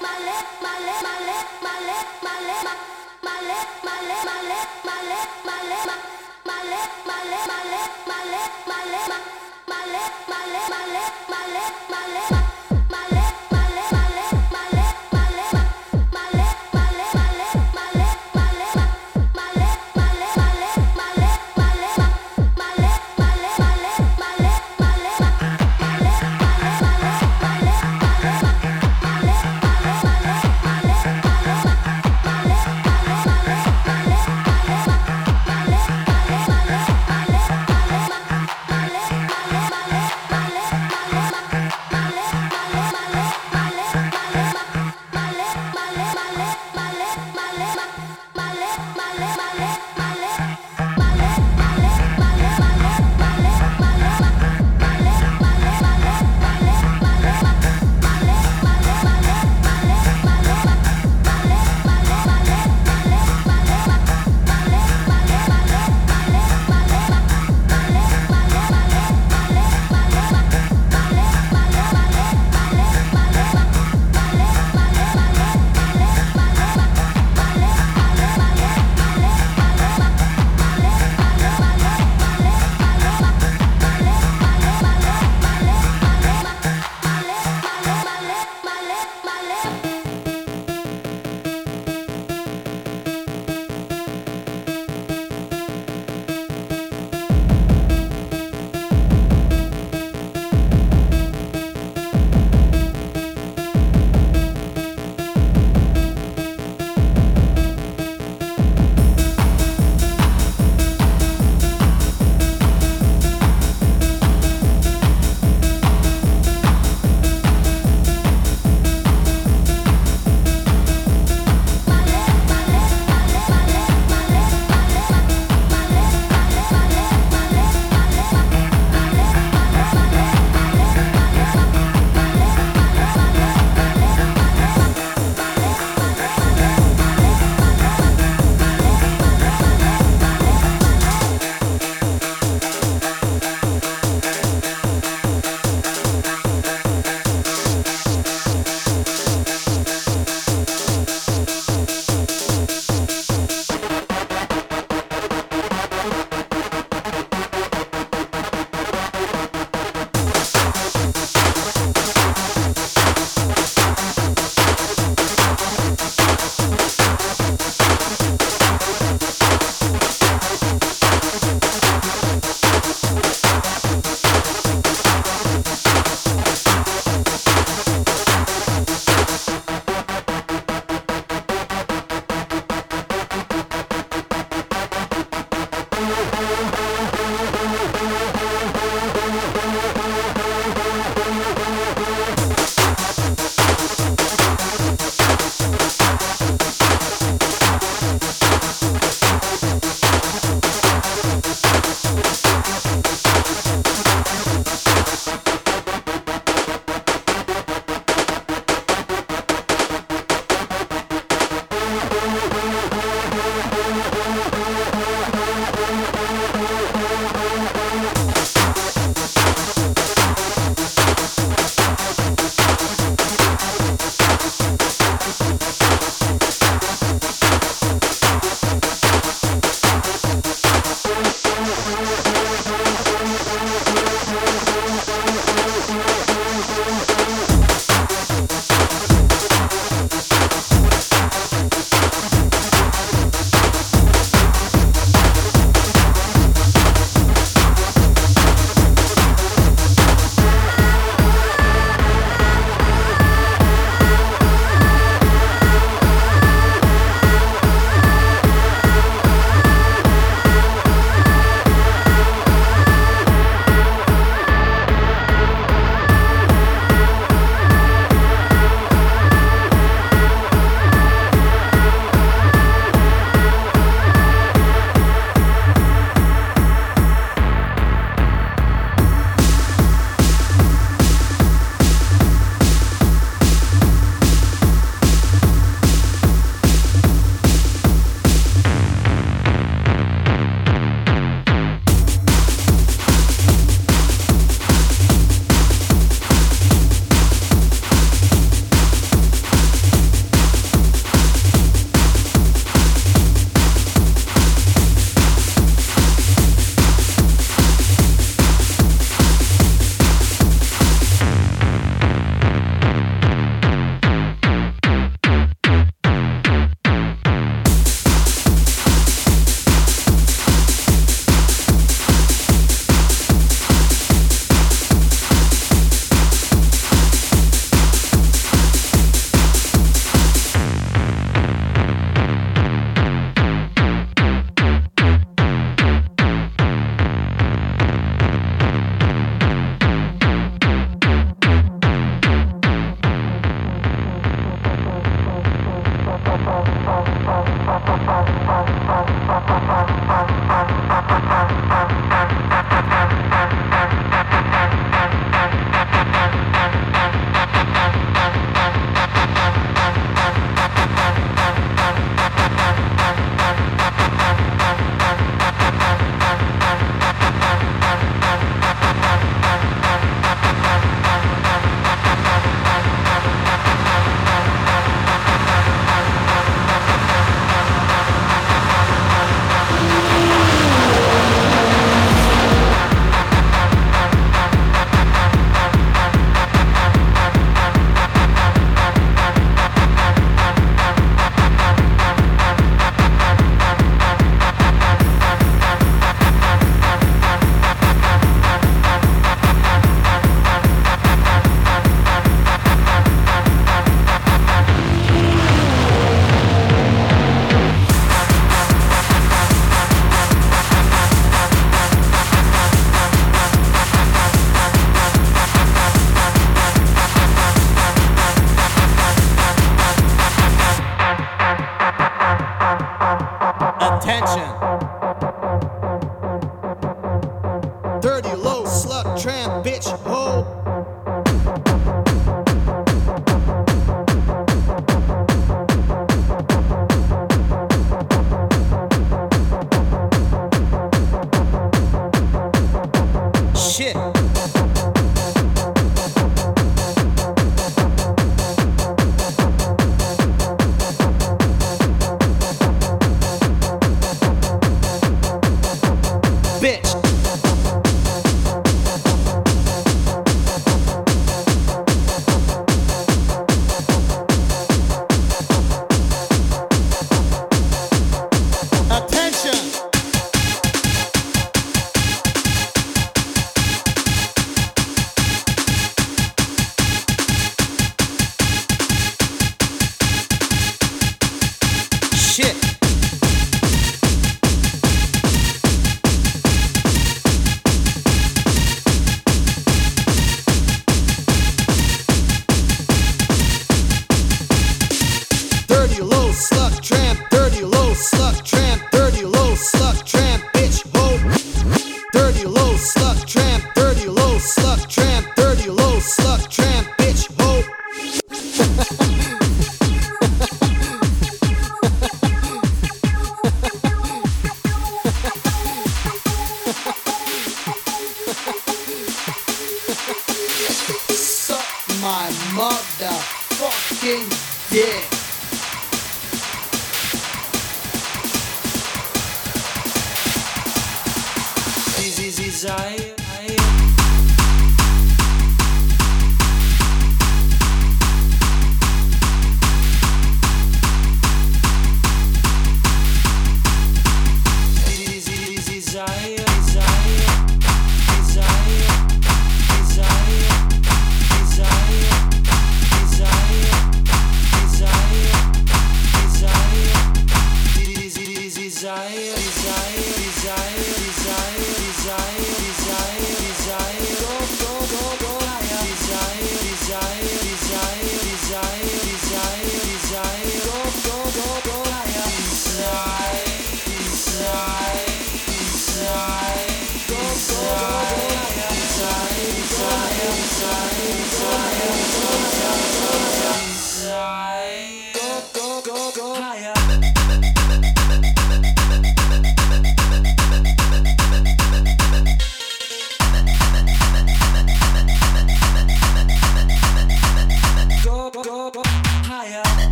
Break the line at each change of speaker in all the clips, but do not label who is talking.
my left, my left.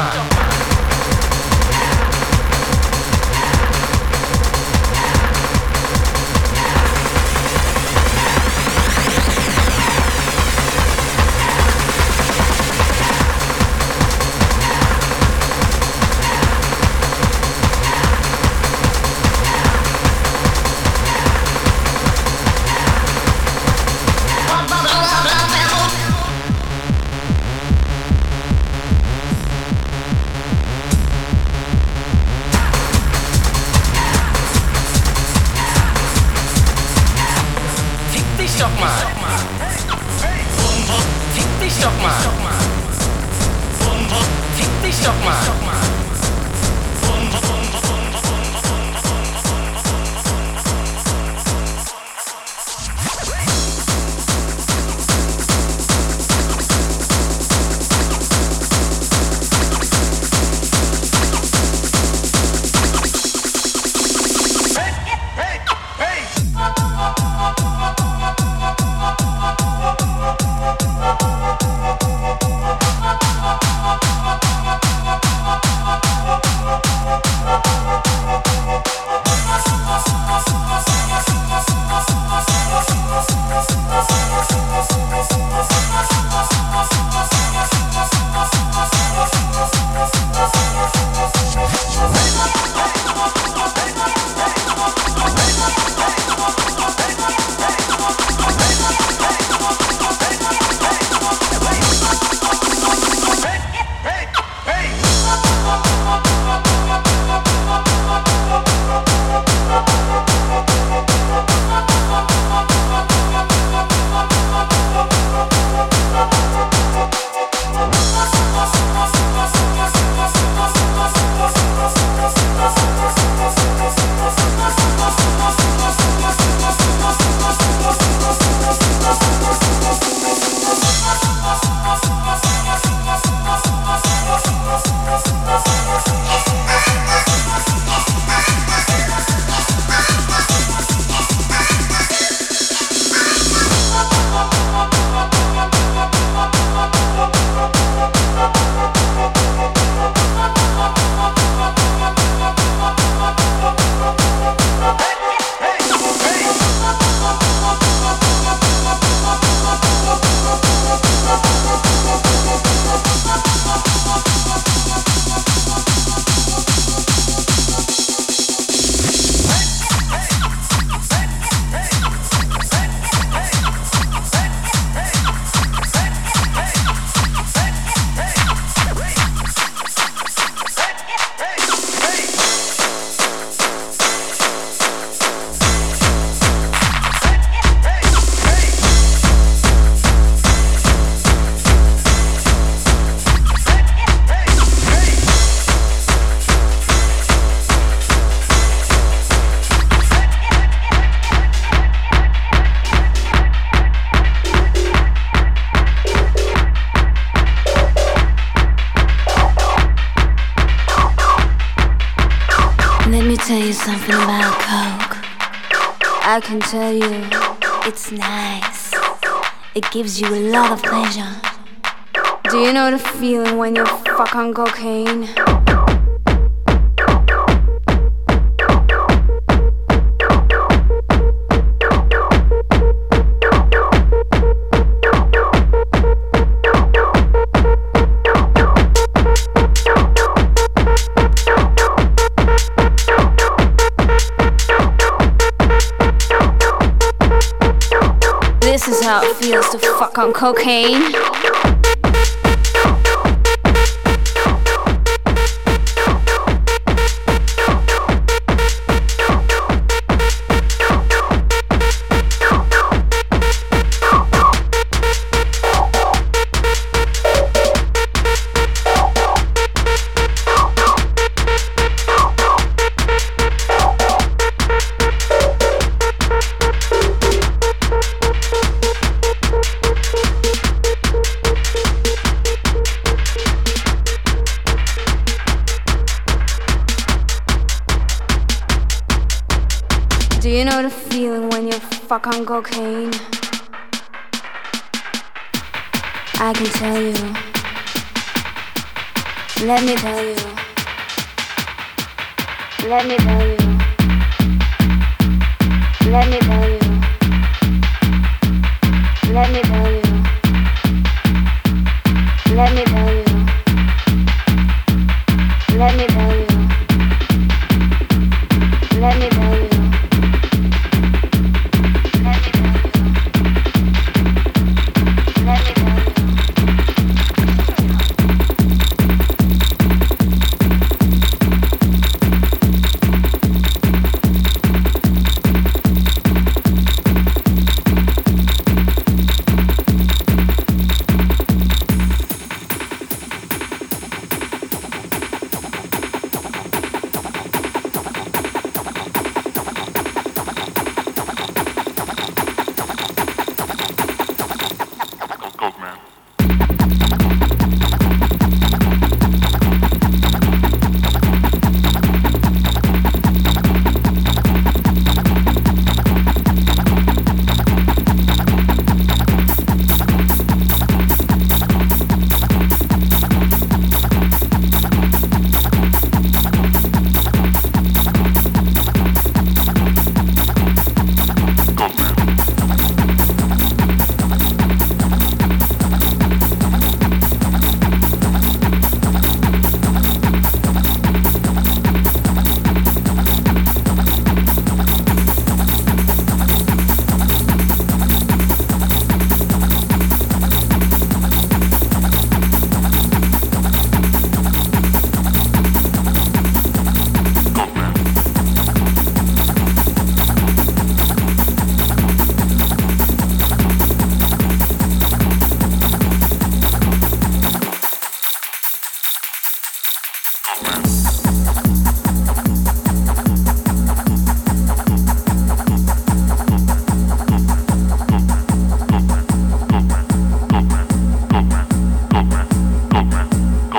Dich doch
you something about Coke. I can tell you it's nice. It gives you a lot of pleasure. Do you know the feeling when you fuck on cocaine? How it feels to fuck on cocaine. Fuck on cocaine? I can tell you. Let me tell you. Let me tell you. Let me tell you.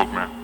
smoke, man.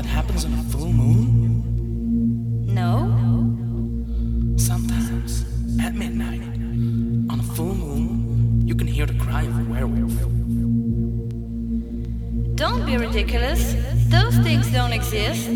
What happens on a full moon?
No?
Sometimes, at midnight, on a full moon, you can hear the cry of a werewolf.
Don't be ridiculous. Those things don't exist.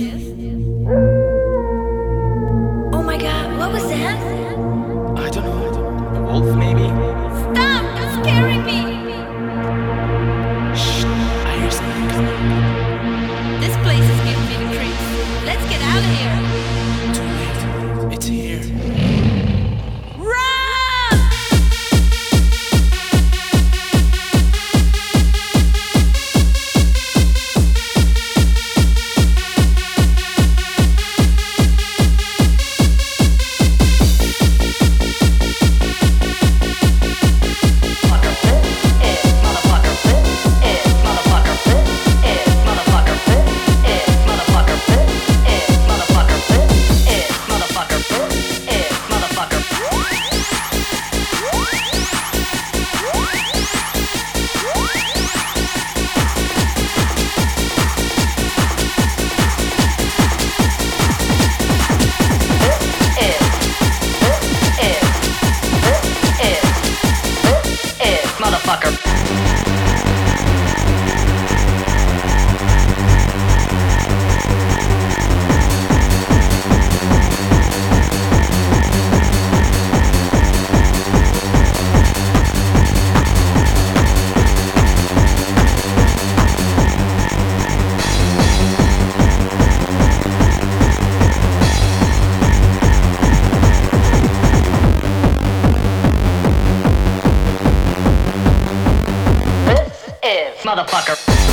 Motherfucker.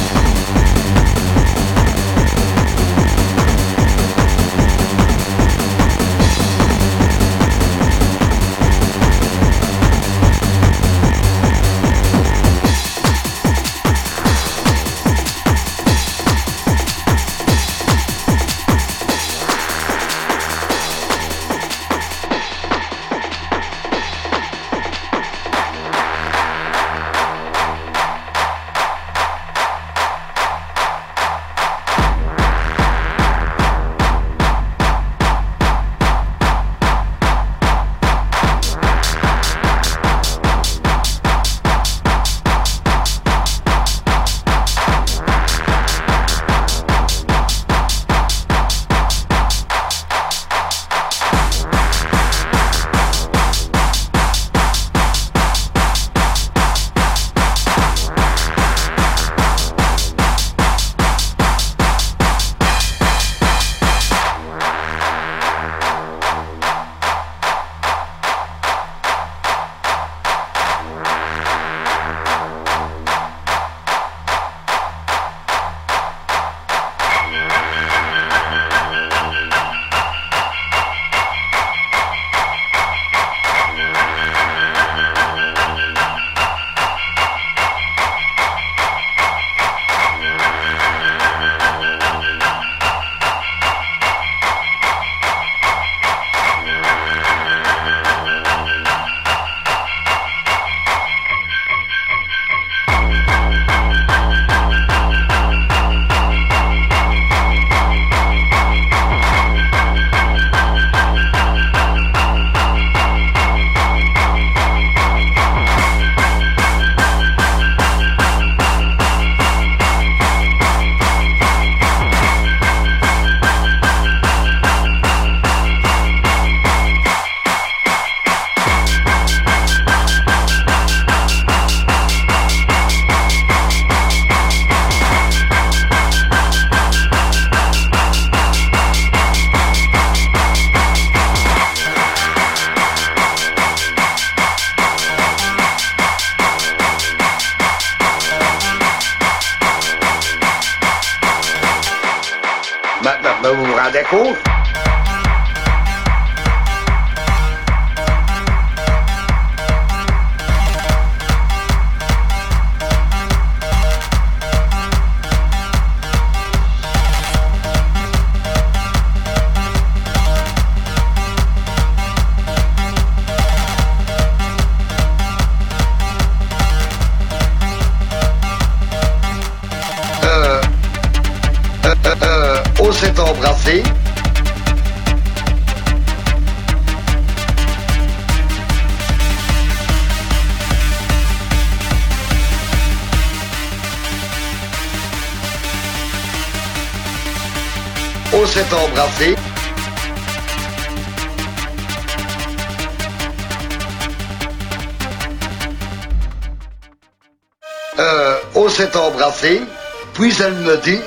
Elle me dit,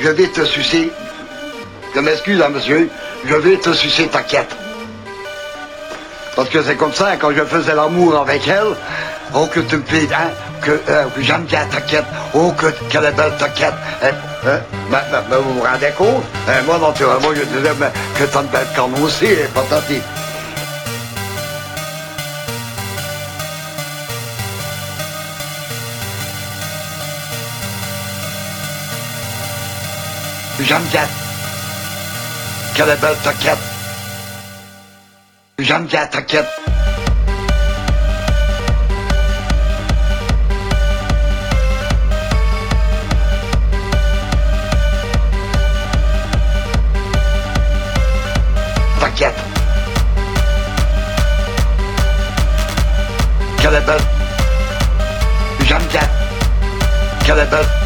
je vais te sucer, je m'excuse hein, monsieur, je vais te sucer ta quête. Parce que c'est comme ça, quand je faisais l'amour avec elle, oh que tu me fais, hein, que, euh, j'aime bien ta quête, oh que, quelle est belle hein, ben, ben, ben, vous vous rendez compte? Hein, moi, naturellement, je disais ben, que t'as une belle corne aussi, patati.
Jandet.
Kelebel taket. Jandet taket. Taket. Kelebel. Jandet. Kelebel.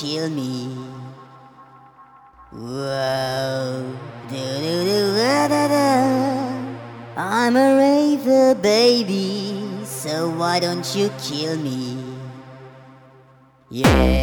kill me. Whoa. I'm a raver, baby, so why don't you kill me? Yeah.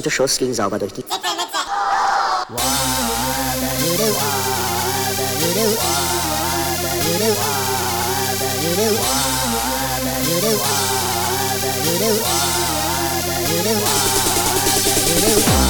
Gesamte Schuss ging sauber durch die
Wow.